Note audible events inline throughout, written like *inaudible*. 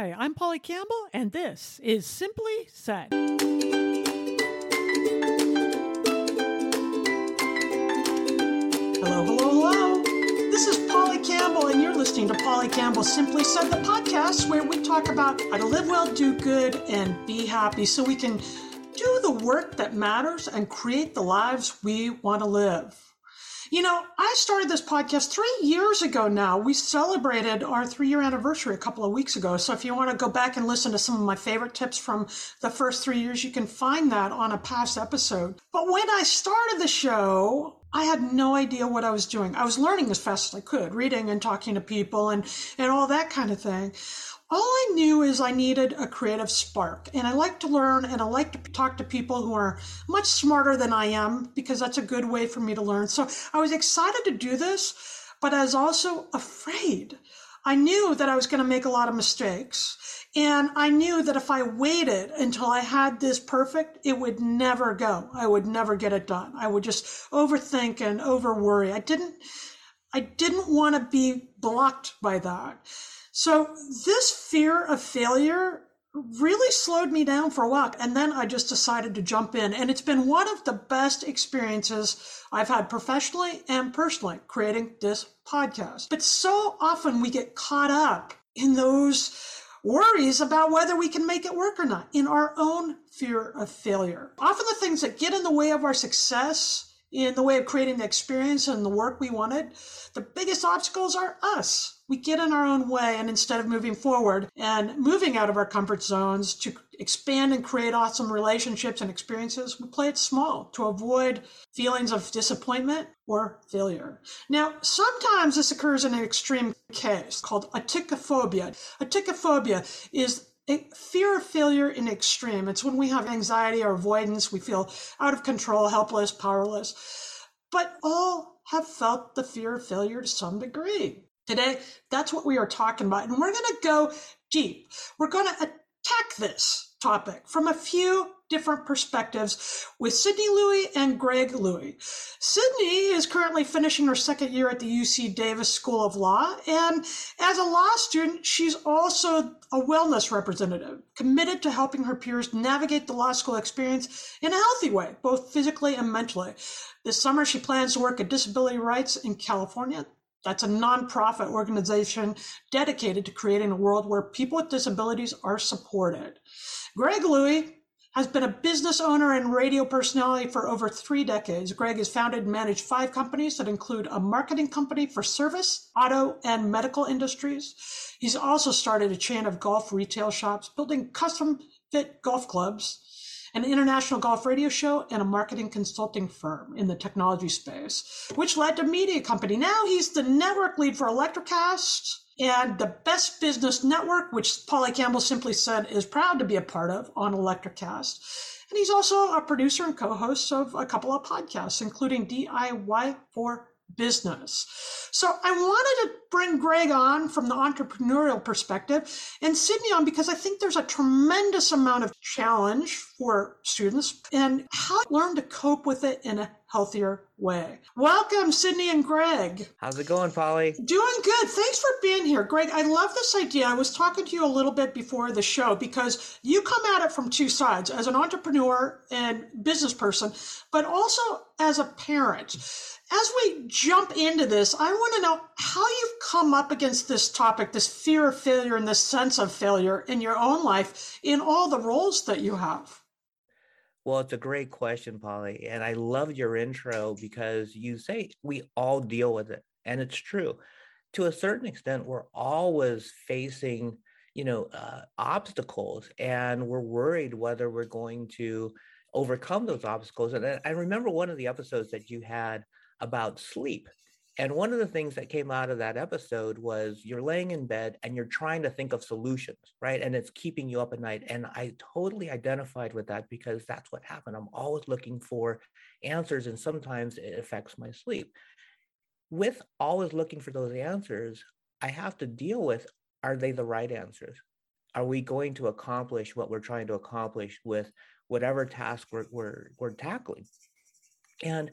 Hi, I'm Polly Campbell, and this is Simply Said. Hello, hello, hello. This is Polly Campbell, and you're listening to Polly Campbell Simply Said, the podcast where we talk about how to live well, do good, and be happy so we can do the work that matters and create the lives we want to live. You know, I started this podcast three years ago now. We celebrated our three year anniversary a couple of weeks ago. So if you want to go back and listen to some of my favorite tips from the first three years, you can find that on a past episode. But when I started the show, I had no idea what I was doing. I was learning as fast as I could, reading and talking to people and, and all that kind of thing all I knew is I needed a creative spark. And I like to learn and I like to talk to people who are much smarter than I am because that's a good way for me to learn. So I was excited to do this, but I was also afraid. I knew that I was going to make a lot of mistakes. And I knew that if I waited until I had this perfect, it would never go. I would never get it done. I would just overthink and over worry. I didn't, I didn't want to be blocked by that. So this fear of failure really slowed me down for a while. And then I just decided to jump in. And it's been one of the best experiences I've had professionally and personally creating this podcast. But so often we get caught up in those worries about whether we can make it work or not, in our own fear of failure. Often the things that get in the way of our success, in the way of creating the experience and the work we wanted, the biggest obstacles are us we get in our own way and instead of moving forward and moving out of our comfort zones to expand and create awesome relationships and experiences, we play it small to avoid feelings of disappointment or failure. Now, sometimes this occurs in an extreme case called atychiphobia. Atychiphobia is a fear of failure in extreme. It's when we have anxiety or avoidance, we feel out of control, helpless, powerless. But all have felt the fear of failure to some degree. Today, that's what we are talking about. And we're going to go deep. We're going to attack this topic from a few different perspectives with Sydney Louie and Greg Louie. Sydney is currently finishing her second year at the UC Davis School of Law. And as a law student, she's also a wellness representative, committed to helping her peers navigate the law school experience in a healthy way, both physically and mentally. This summer, she plans to work at Disability Rights in California. That's a nonprofit organization dedicated to creating a world where people with disabilities are supported. Greg Louie has been a business owner and radio personality for over three decades. Greg has founded and managed five companies that include a marketing company for service, auto, and medical industries. He's also started a chain of golf retail shops, building custom fit golf clubs an international golf radio show, and a marketing consulting firm in the technology space, which led to Media Company. Now he's the network lead for Electricast and the Best Business Network, which Polly Campbell simply said is proud to be a part of on Electricast. And he's also a producer and co host of a couple of podcasts, including DIY for business. So I wanted to bring Greg on from the entrepreneurial perspective and Sydney on because I think there's a tremendous amount of challenge for students and how to learn to cope with it in a healthier way. Welcome, Sydney and Greg. How's it going, Polly? Doing good. Thanks for being here. Greg, I love this idea. I was talking to you a little bit before the show because you come at it from two sides as an entrepreneur and business person, but also as a parent. As we jump into this, I want to know how you've come up against this topic, this fear of failure and this sense of failure in your own life in all the roles that you have. Well, it's a great question, Polly. And I love your intro because you say we all deal with it. And it's true. To a certain extent, we're always facing, you know, uh, obstacles and we're worried whether we're going to overcome those obstacles. And I remember one of the episodes that you had about sleep and one of the things that came out of that episode was you're laying in bed and you're trying to think of solutions, right? And it's keeping you up at night. And I totally identified with that because that's what happened. I'm always looking for answers, and sometimes it affects my sleep. With always looking for those answers, I have to deal with are they the right answers? Are we going to accomplish what we're trying to accomplish with whatever task we're, we're, we're tackling? And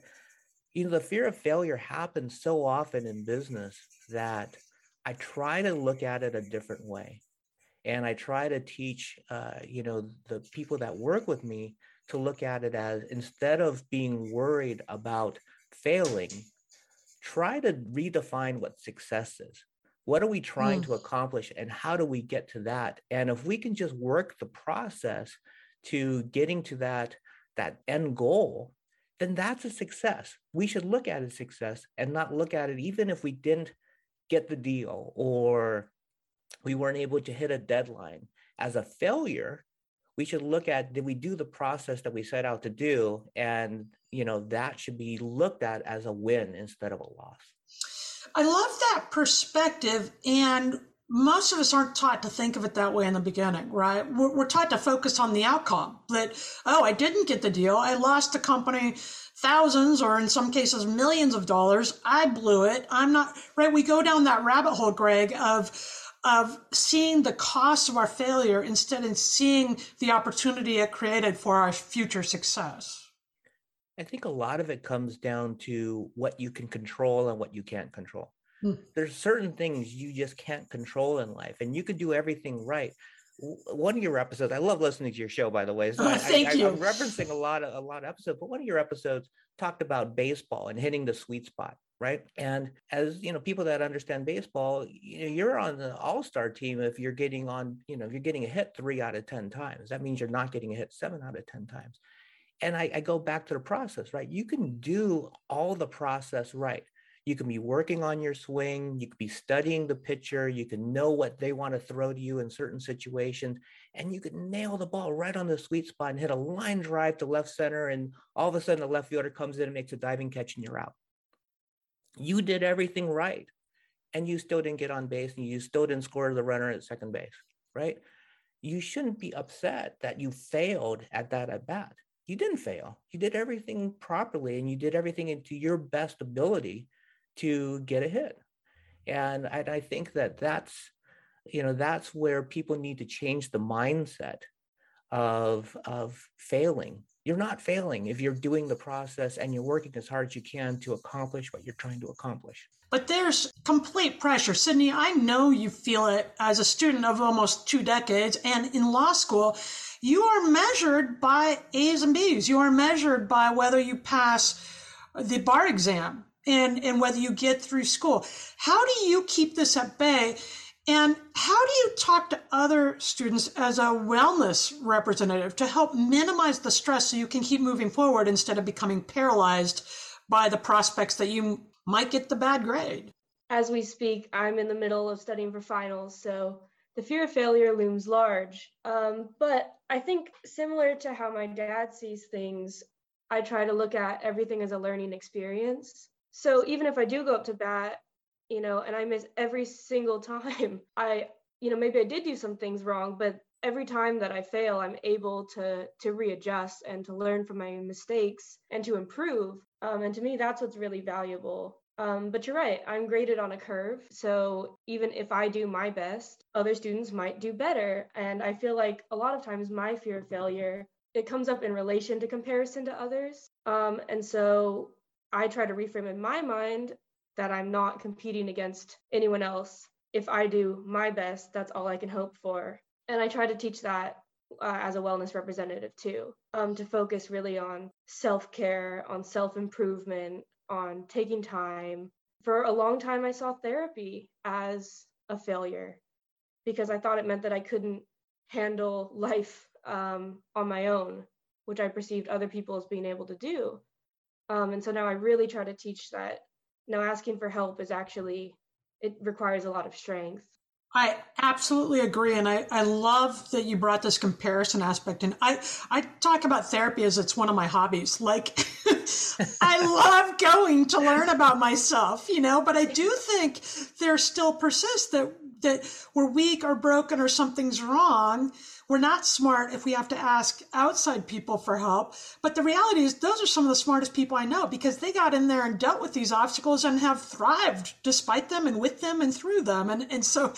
you know, the fear of failure happens so often in business that I try to look at it a different way. And I try to teach, uh, you know, the people that work with me to look at it as instead of being worried about failing, try to redefine what success is. What are we trying mm. to accomplish and how do we get to that? And if we can just work the process to getting to that that end goal, then that's a success. We should look at as success and not look at it even if we didn't get the deal or we weren't able to hit a deadline as a failure. We should look at did we do the process that we set out to do, and you know that should be looked at as a win instead of a loss. I love that perspective, and most of us aren't taught to think of it that way in the beginning, right? We're, we're, taught to focus on the outcome that, oh, I didn't get the deal. I lost the company thousands or in some cases millions of dollars. I blew it. I'm not, right? We go down that rabbit hole, Greg, of, of seeing the cost of our failure instead of seeing the opportunity it created for our future success. I think a lot of it comes down to what you can control and what you can't control. Hmm. There's certain things you just can't control in life, and you could do everything right. One of your episodes, I love listening to your show, by the way. So oh, I, thank I, you. I'm referencing a lot of a lot of episodes, but one of your episodes talked about baseball and hitting the sweet spot, right? And as you know, people that understand baseball, you know, you're on the all-star team if you're getting on, you know, if you're getting a hit three out of ten times. That means you're not getting a hit seven out of ten times. And I, I go back to the process, right? You can do all the process right you can be working on your swing. You could be studying the pitcher. You can know what they want to throw to you in certain situations. And you can nail the ball right on the sweet spot and hit a line drive to left center. And all of a sudden, the left fielder comes in and makes a diving catch and you're out. You did everything right. And you still didn't get on base and you still didn't score the runner at second base, right? You shouldn't be upset that you failed at that at bat. You didn't fail. You did everything properly and you did everything into your best ability to get a hit. And I, I think that that's, you know, that's where people need to change the mindset of, of failing. You're not failing if you're doing the process and you're working as hard as you can to accomplish what you're trying to accomplish. But there's complete pressure. Sydney, I know you feel it as a student of almost two decades and in law school. You are measured by A's and B's. You are measured by whether you pass the bar exam and, and whether you get through school. How do you keep this at bay? And how do you talk to other students as a wellness representative to help minimize the stress so you can keep moving forward instead of becoming paralyzed by the prospects that you might get the bad grade? As we speak, I'm in the middle of studying for finals, so the fear of failure looms large. Um, but I think similar to how my dad sees things, I try to look at everything as a learning experience. So even if I do go up to bat, you know, and I miss every single *laughs* time, I, you know, maybe I did do some things wrong, but every time that I fail, I'm able to to readjust and to learn from my mistakes and to improve. Um, and to me, that's what's really valuable. Um, but you're right, I'm graded on a curve. So even if I do my best, other students might do better. And I feel like a lot of times my fear of failure it comes up in relation to comparison to others. Um, and so I try to reframe in my mind that I'm not competing against anyone else. If I do my best, that's all I can hope for. And I try to teach that uh, as a wellness representative too, um, to focus really on self care, on self improvement, on taking time. For a long time, I saw therapy as a failure because I thought it meant that I couldn't handle *laughs* life um, on my own, which I perceived other people as being able to do. Um, and so now I really try to teach that now asking for help is actually, it requires a lot of strength. I absolutely agree. And I, I love that you brought this comparison aspect. And I, I talk about therapy as it's one of my hobbies. Like, *laughs* I love going to learn about myself, you know, but I do think there still persists that, that we're weak or broken or something's wrong we're not smart if we have to ask outside people for help. But the reality is, those are some of the smartest people I know because they got in there and dealt with these obstacles and have thrived despite them and with them and through them. And, and so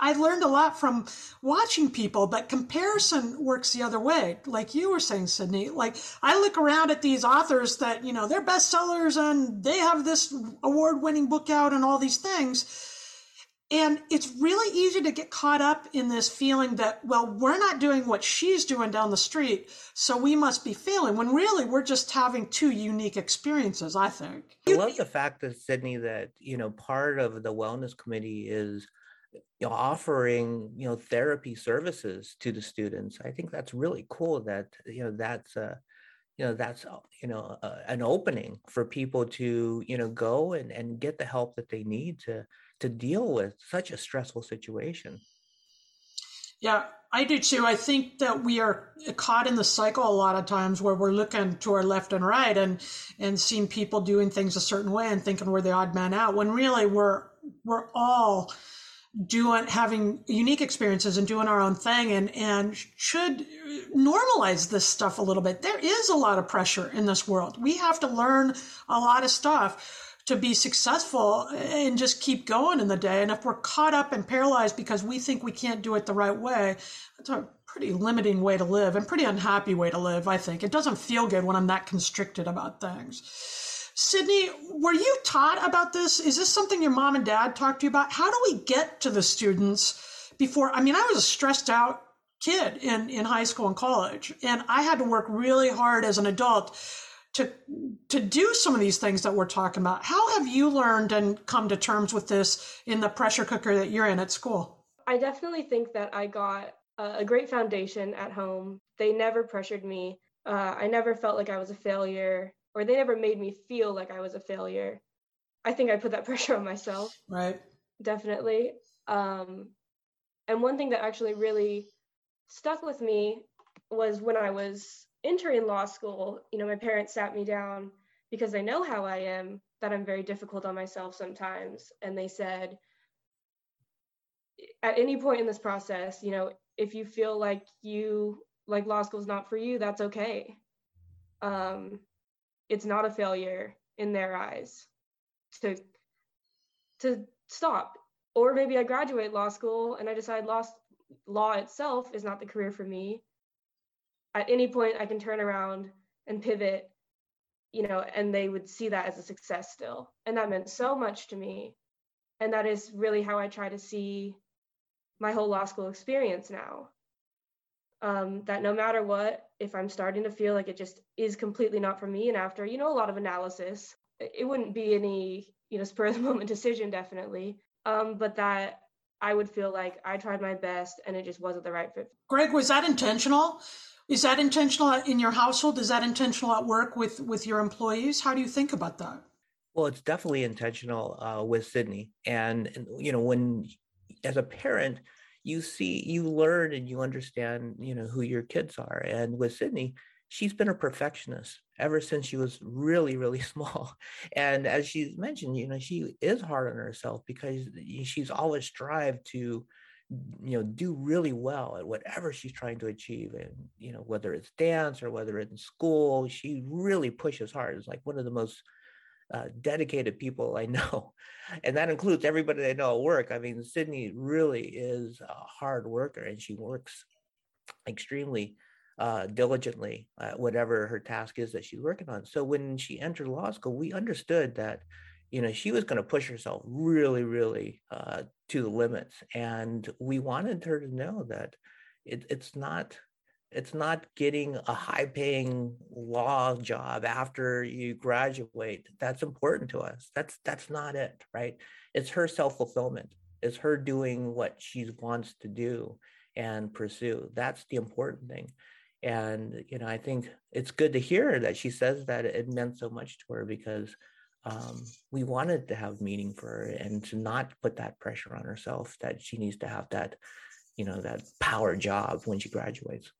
I learned a lot from watching people, but comparison works the other way. Like you were saying, Sydney, like I look around at these authors that, you know, they're bestsellers and they have this award winning book out and all these things and it's really easy to get caught up in this feeling that, well, we're not doing what she's doing down the street, so we must be failing, when really we're just having two unique experiences, I think. I love the fact that, Sydney, that, you know, part of the wellness committee is you know, offering, you know, therapy services to the students. I think that's really cool that, you know, that's, uh, you know that's uh, you know uh, an opening for people to you know go and, and get the help that they need to to deal with such a stressful situation. Yeah, I do too. I think that we are caught in the cycle a lot of times where we're looking to our left and right and and seeing people doing things a certain way and thinking we're the odd man out when really we're we're all doing having unique experiences and doing our own thing and and should normalize this stuff a little bit. There is a lot of pressure in this world. We have to learn a lot of stuff to be successful and just keep going in the day. And if we're caught up and paralyzed because we think we can't do it the right way, that's a pretty limiting way to live and pretty unhappy way to live, I think. It doesn't feel good when I'm that constricted about things. Sydney, were you taught about this? Is this something your mom and dad talked to you about? How do we get to the students before? I mean, I was a stressed out kid in, in high school and college, and I had to work really hard as an adult to to do some of these things that we're talking about. How have you learned and come to terms with this in the pressure cooker that you're in at school? I definitely think that I got a great foundation at home. They never pressured me. Uh, I never felt like I was a failure, or they never made me feel like I was a failure. I think I put that *laughs* pressure on myself. Right. Definitely. Um, and one thing that actually really stuck with me was when I was entering law school, you know, my parents sat me down because they know how I am, that I'm very difficult on myself sometimes. And they said, at any point in this process, you know, if you feel like you, like law school is not for you, that's okay. Um, it's not a failure in their eyes to, to stop. Or maybe I graduate law school and I decide law, law itself is not the career for me at any point I can turn around and pivot, you know, and they would see that as a success still. And that meant so much to me. And that is really how I try to see my whole law school experience now. Um, that no matter what, if I'm starting to feel like it just is completely not for me, and after, you know, a lot of analysis, it wouldn't be any, you know, *laughs* spur of the moment decision, definitely. Um, but that I would feel like I tried my best and it just wasn't the right fit. Greg, was that intentional? Is that intentional in your household? Is that intentional at work with with your employees? How do you think about that? Well, it's definitely intentional uh, with Sydney, and, and you know when as a parent you see you learn and you understand you know who your kids are and with sydney she's been a perfectionist ever since she was really really *laughs* small and as she's mentioned you know she is hard on herself because she's always strived to you know do really well at whatever she's trying to achieve and you know whether it's dance or whether it's in school she really pushes hard. It's like one of the most uh, dedicated people i *laughs* know and that includes everybody i know at work i mean sydney really is a hard worker and she works extremely uh, diligently at whatever her task is that she's working on. So when she entered law school, we understood that, you know, she was going to push herself really, really uh, to the limits, and we wanted her to know that it, it's not it's not getting a high paying law job after you graduate that's important to us. That's that's not it right? It's her self fulfillment it's her doing what she wants to do and pursue. That's the important thing. And you know i think it's good to hear that she says that it meant so much to her because um, we wanted to have meaning for her and to not put that pressure on herself that she needs to have that you know that power job when she graduates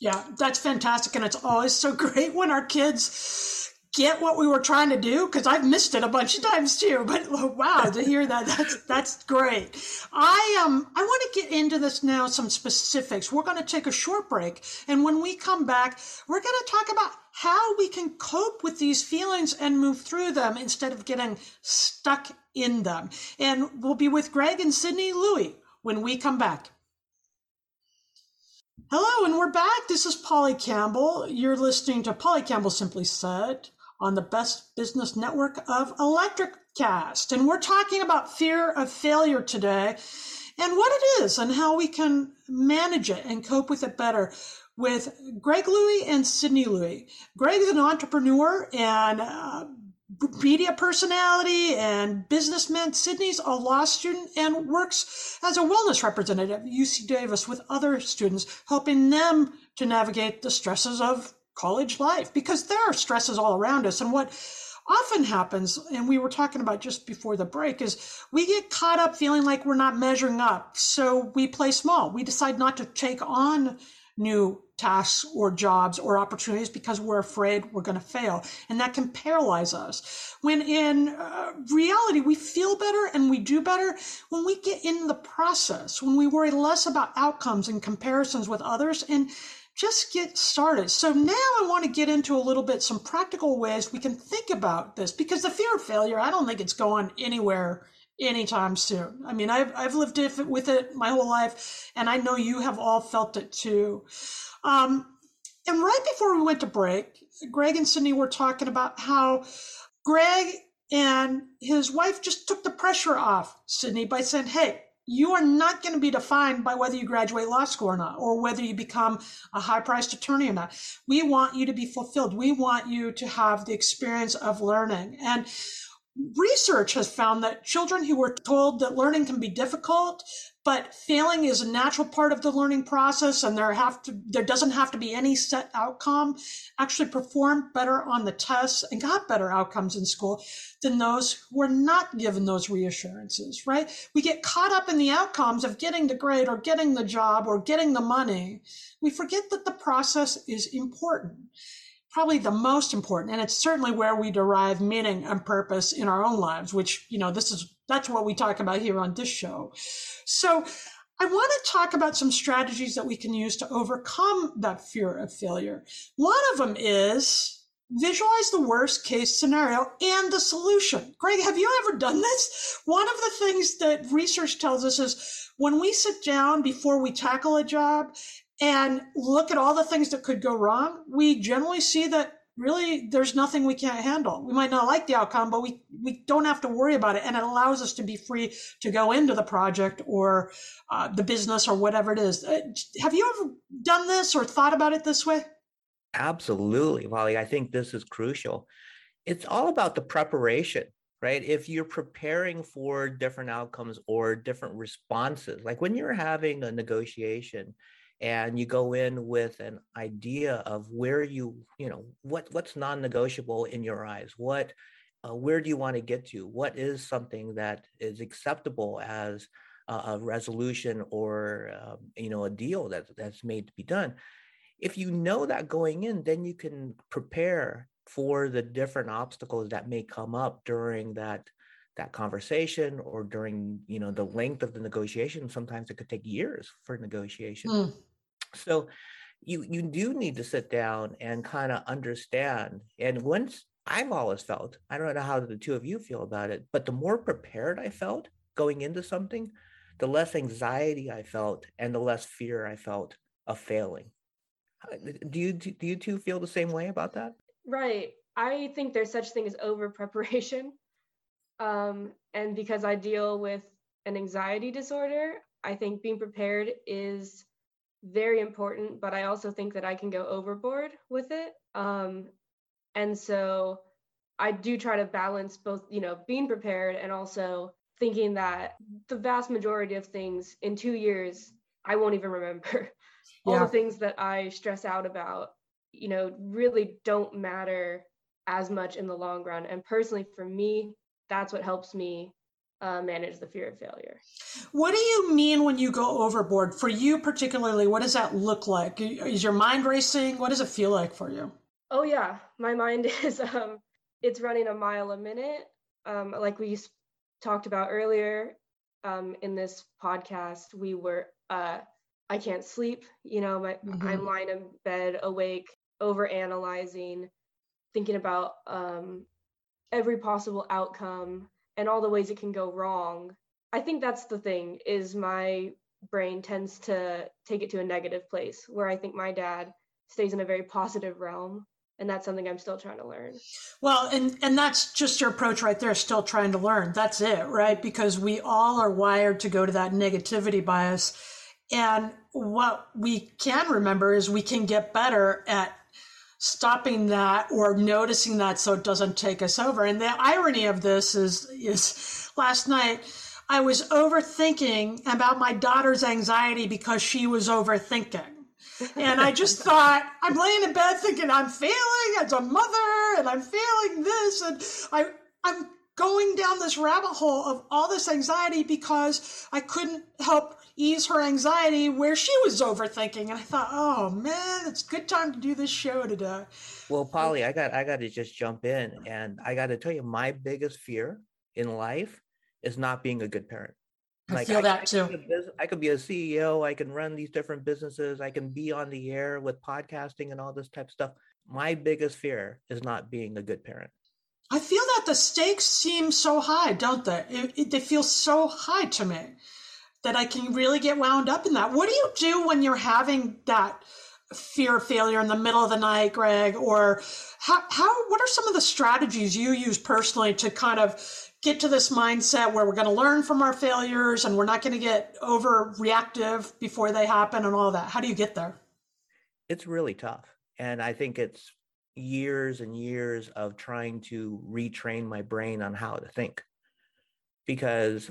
yeah that's fantastic and it's always so *laughs* great when our kids get what we were trying to do because I've missed it a bunch of times too. But wow, to hear that, that's that's great. I um I want to get into this now, some specifics. We're going to take a short break, and when we come back, we're going to talk about how we can cope with these feelings and move through them instead of getting stuck in them. And we'll be with Greg and Sydney Louie when we come back. Hello, and we're back. This is Polly Campbell. You're listening to Polly Campbell Simply Said on the Best Business Network of Electric Cast. And we're talking about fear of failure today and what it is and how we can manage it and cope with it better with Greg Louie and Sydney Louie. Greg is an entrepreneur and uh, media personality and businessman. Sydney's a law student and works as a wellness representative at UC Davis with other students, helping them to navigate the stresses of college life because there are stresses all around us. And what often happens, and we were talking about just before the break, is we get caught up feeling like we're not measuring up. So we play small. We decide not to take on new tasks or jobs or opportunities because we're afraid we're going to fail. And that can paralyze us. When in uh, reality, we feel better and we do better when we get in the process, when we worry less about outcomes and comparisons with others and just get started. So now I want to get into a little bit some practical ways we can think about this because the fear of failure, I don't think it's going anywhere anytime soon. I mean, I've, I've lived with it my whole life and I know you have all felt it too. Um, and right before we went to break, Greg and Sydney were talking about how Greg and his wife just took the pressure off Sydney by saying, Hey, you are not going to be defined by whether you graduate law school or not, or whether you become a high priced attorney or not. We want you to be fulfilled. We want you to have the experience of learning. And research has found that children who were told that learning can be difficult but failing is a natural part of the learning process and there have to there doesn't have to be any set outcome actually performed better on the tests and got better outcomes in school than those who were not given those reassurances right? We get caught up in the outcomes of getting the grade or getting the job or getting the money. We forget that the process is important probably the most important and it's certainly where we derive meaning and purpose in our own lives which you know this is that's what we talk about here on this show. So i want to talk about some strategies that we can use to overcome that fear of failure. One of them is visualize the worst case scenario and the solution. Greg have you ever done this? One of the things that research tells us is when we sit down before we tackle a job and look at all the things that could go wrong, we generally see that really there's nothing we can't handle. We might not like the outcome, but we, we don't have to worry about it. And it allows us to be free to go into the project or uh, the business or whatever it is. Uh, have you ever done this or thought about it this way? Absolutely, Wally. I think this is crucial. It's all about the preparation, right? If you're preparing for different outcomes or different responses, like when you're having a negotiation, and you go in with an idea of where you you know what what's non-negotiable in your eyes? What uh, where do you want to get to? What is something that is acceptable as a, resolution or um, you know a deal that that's made to be done? If you know that going in then you can prepare for the different obstacles that may come up during that that conversation or during you know the length of the negotiation. Sometimes it could take years for negotiation. Mm. So you you do need to sit down and kind of understand. And once I've always felt, I don't know how the two of you feel about it, but the more prepared I felt going into something, the less anxiety I felt and the less fear I felt of failing. Do you do you two feel the same way about that? Right. I think there's such thing as over preparation. Um, and because I deal with an anxiety disorder, I think being prepared is very important, but I also think that I can go overboard with it. Um, and so I do try to balance both, you know, being prepared and also thinking that the vast majority of things in two years, I won't even remember. *laughs* All the things that I stress out about, you know, really don't matter as much in the long run. And personally, for me, that's what helps me uh, manage the fear of failure. What do you mean when you go overboard? For you particularly, what does that look like? Is your mind racing? What does it feel like for you? Oh yeah, my mind *laughs* is um, it's running a mile a minute. Um, like we talked about earlier um, in this podcast, we were uh, I can't sleep. You know, my, mm-hmm. I'm lying in bed awake, over analyzing, thinking about um, every possible outcome and all the ways it can go wrong. I think that's the thing is my brain tends to take it to a negative place where I think my dad stays in a very positive realm and that's something I'm still trying to learn. Well, and and that's just your approach right there, still trying to learn. That's it, right? Because we all are wired to go to that negativity bias. And what we can remember is we can get better at stopping that or noticing that so it doesn't take us over. And the irony of this is is last night I was overthinking about my daughter's anxiety because she was overthinking. And I just thought, I'm laying in bed thinking I'm failing as a mother and I'm failing this and I I'm going down this rabbit hole of all this anxiety because I couldn't help ease her anxiety where she was overthinking. And I thought, oh man, it's a good time to do this show today. Well, Polly, I got I got to just jump in, and I got to tell you, my biggest fear in life is not being a good parent. I feel that I too. I could be a CEO. I can run these different businesses. I can be on the air with podcasting and all this type of stuff. My biggest fear is not being a good parent. I feel that the stakes seem so high, don't they? It, it, they feel so high to me that I can really get wound up in that. What do you do when you're having that fear of failure in the middle of the night, Greg? Or how, how what are some of the strategies you use personally to kind of get to this mindset where we're going to learn from our failures and we're not going to get overreactive before they happen and all that? How do you get there? It's really tough. And I think it's years and years of trying to retrain my brain on how to think because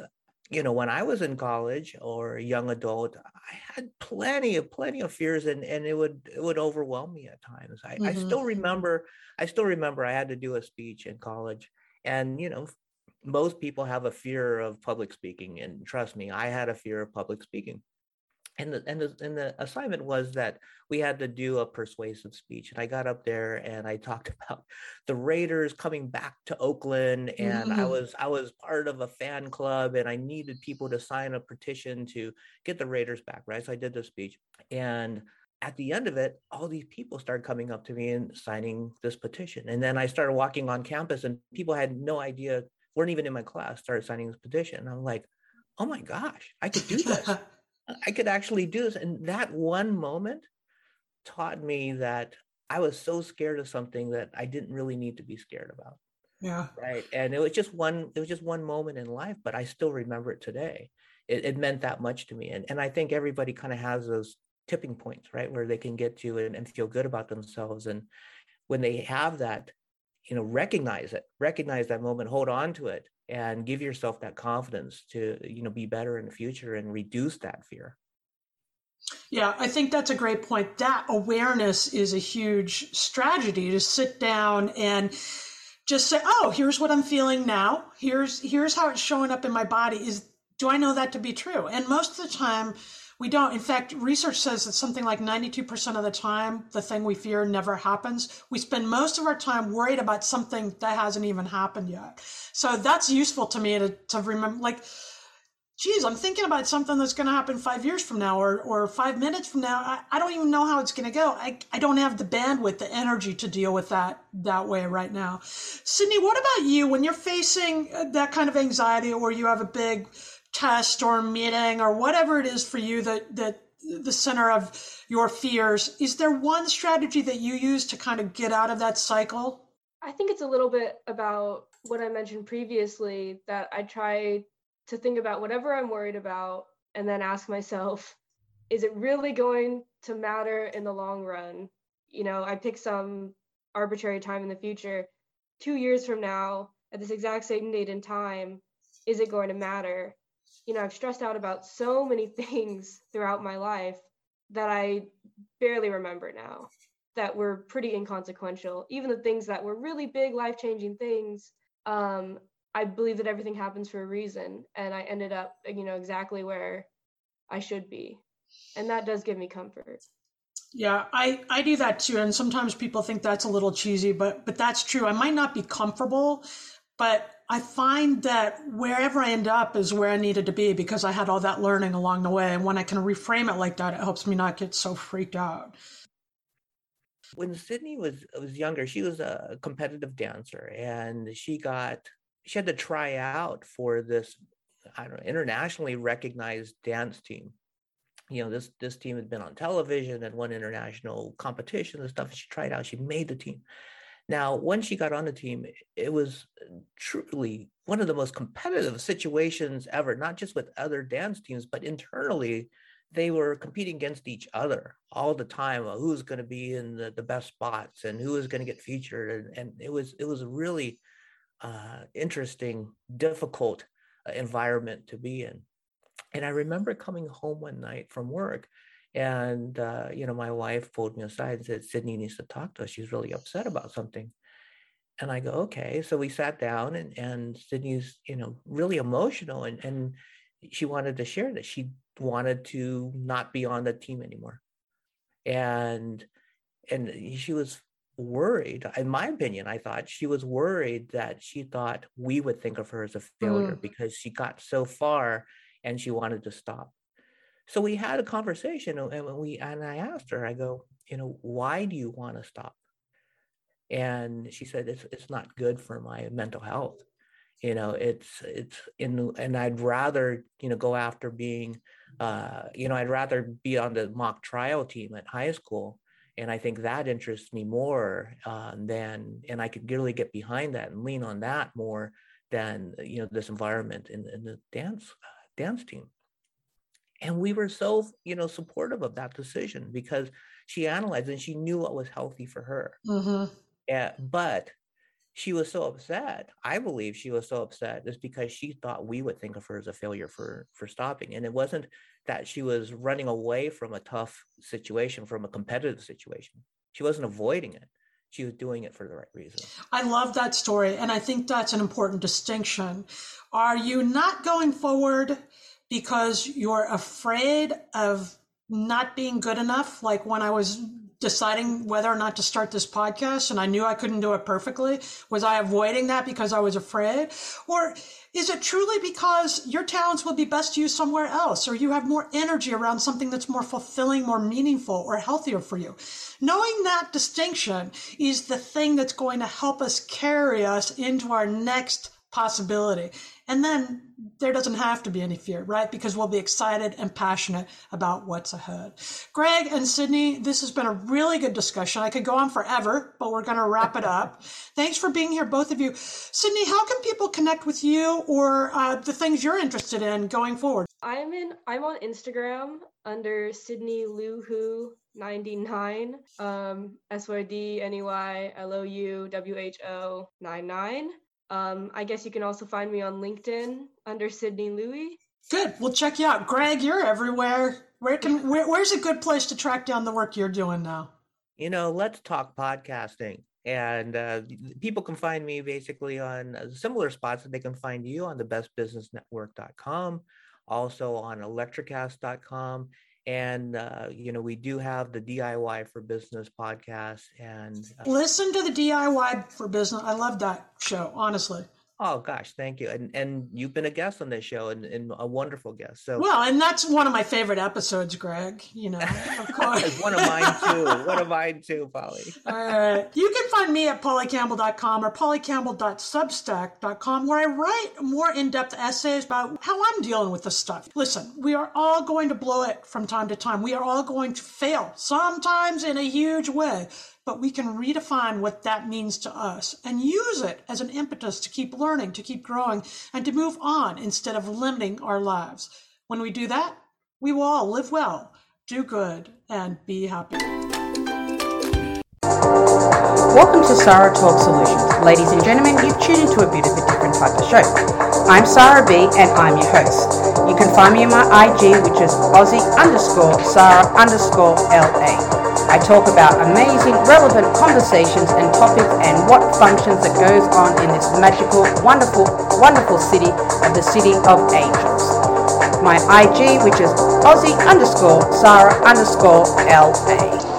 you know, when I was in college or a young adult, I had plenty of plenty of fears and, and it would it would overwhelm me at times. I, mm-hmm. I still remember I still remember I had to do a speech in college. And you know, most people have a fear of public speaking. And trust me, I had a fear of public speaking and the, and the and the assignment was that we had to do a persuasive speech and i got up there and i talked *laughs* about the raiders coming back to oakland and mm. i was i was part of a fan club and i needed people to sign a petition to get the raiders back right? So i did the speech and at the end of it all these people started coming up to me and signing this petition and then i started walking on campus and people had no idea weren't even in my class started signing this petition. I'm like oh my gosh i could do this *laughs* I could actually do this. And that one moment taught me that I was so scared of something that I didn't really need to be scared about. Yeah. Right. And it was just one, it was just one moment in life, but I still remember it today. It, it meant that much to me. And, and I think everybody kind of has those tipping points, right? Where they can get to and, and feel good about themselves. And when they have that, you know, recognize it, recognize that moment, hold on to it, and give yourself that confidence to you know be better in the future and reduce that fear. Yeah i think that's a great point. That awareness is a huge strategy to sit down and just say oh here's what i'm feeling now. Here's here's how it's showing up in my body. Is do i know that to be true? And most of the time we don't. In fact, research says that something like 92% of the time, the thing we fear never happens. We spend most of our time worried about something that hasn't even happened yet. So that's useful to me to, to remember, like, geez, I'm thinking about something that's going to happen five years from now or, or five minutes from now. I, I don't even know how it's going to go. I, I don't have the bandwidth, the energy to deal with that that way right now. Sydney, what about you when you're facing uh, that kind of anxiety or you have a big test or meeting or whatever it is for you that that the center of your fears. Is there one strategy that you use to kind of get out of that cycle? I think it's a little bit about what I mentioned previously that I try to think about whatever I'm worried about and then ask myself, is it really going to matter in the long run? You know, I pick some arbitrary time in the future. Two years from now, at this exact same date and time, is it going to matter? You know, I've stressed out about so many *laughs* things throughout my life that I barely remember now that were pretty inconsequential. Even the things that were really big, life changing things, um, I believe that everything happens for a reason. And I ended up, you know, exactly where I should be. And that does give me comfort. Yeah, I, I do that too. And sometimes people think that's a little cheesy, but but that's true. I might not be comfortable, but I find that wherever I end up is where I needed to be because I had all that learning along the way. And when I can reframe it like that, it helps me not get so freaked out. When Sydney was was younger, she was a competitive dancer, and she got she had to try out for this I don't know internationally recognized dance team you know this this team had been on television and won international competition and stuff she tried out she made the team now when she got on the team it was truly one of the most competitive situations ever not just with other dance teams but internally they were competing against each other all the time who's going to be in the, the best spots and who is going to get featured and, and it was it was a really uh, interesting difficult uh, environment to be in. And I remember coming home one night from work, and uh, you know, my wife pulled me aside and said, "Sydney needs to talk to us. She's really upset about something." And I go, "Okay." So we sat down, and and Sydney's you know really emotional, and and she wanted to share that she wanted to not be on the team anymore, and and she was worried in my opinion i thought she was worried that she thought we would think of her as a failure mm. because she got so far and she wanted to stop. So we had a conversation and we and I asked her, I go, you know, why do you want to stop? And she said, it's it's not good for my mental health. You know, it's it's in and I'd rather, you know, go after being uh, you know, I'd rather be on the mock trial team at high school. And I think that interests me more uh, than, and I could really get behind that and lean on that more than, you know, this environment in, in the dance dance team. And we were so, you know, supportive of that decision because she analyzed and she knew what was healthy for her. Mm-hmm. Yeah, but she was so upset. I believe she was so upset is because she thought we would think of her as a failure for for stopping. And it wasn't that she was running away from a tough situation, from a competitive situation. She wasn't avoiding it she was doing it for the right reason. I love that story. And I think that's an important distinction. Are you not going forward because you're afraid of not being good enough? Like when I was deciding whether or not to start this podcast and I knew I couldn't do it perfectly? Was I avoiding that because I was afraid? Or is it truly because your talents will be best used somewhere else or you have more energy around something that's more fulfilling, more meaningful, or healthier for you? Knowing that distinction is the thing that's going to help us carry us into our next possibility. And then there doesn't have to be any fear, right? Because we'll be excited and passionate about what's ahead. Greg and Sydney, this has been a really good discussion. I could go on forever, but we're going to wrap it up. *laughs* Thanks for being here, both of you. Sydney, how can people connect with you or uh, the things you're interested in going forward? I'm in. I'm on Instagram under Sydney Luhu 99 um S Y D N E Y L O U W H O 99 um, I guess you can also find me on LinkedIn under Sydney Louie. Good. We'll check you out. Greg, you're everywhere. Where can where, where's a good place to track down the work you're doing now? You know, let's talk podcasting. And uh, people can find me basically on similar spots that they can find you on the bestbusinessnetwork.com, also on electricast.com, and uh, you know we do have the diy for business podcast and uh, listen to the diy for business. I love that show honestly Oh gosh, thank you. And and you've been a guest on this show and, and a wonderful guest. So well, and that's one of my favorite episodes, Greg. You know, of *laughs* course. one of mine too. *laughs* One of mine too, Polly. All right. You can find me at pollycampbell.com or pollycampbell.substack.com where I write more in-depth essays about how I'm dealing with this stuff. Listen, we are all going to blow it from time to time. We are all going to fail, sometimes in a huge way but we can redefine what that means to us and use it as an impetus to keep learning, to keep growing, and to move on instead of limiting our lives. When we do that, we will all live well, do good, and be happy. Welcome to Sarah Talk Solutions. Ladies and gentlemen, you've tuned into a bit of a different type of show. I'm Sarah B and I'm your host. You can find me on my IG, which is Aussie underscore Sarah underscore LA. I talk about amazing, relevant conversations and topics and what functions that goes on in this magical, wonderful, wonderful city of the City of Angels. My IG, which is Aussie underscore Sarah underscore LA.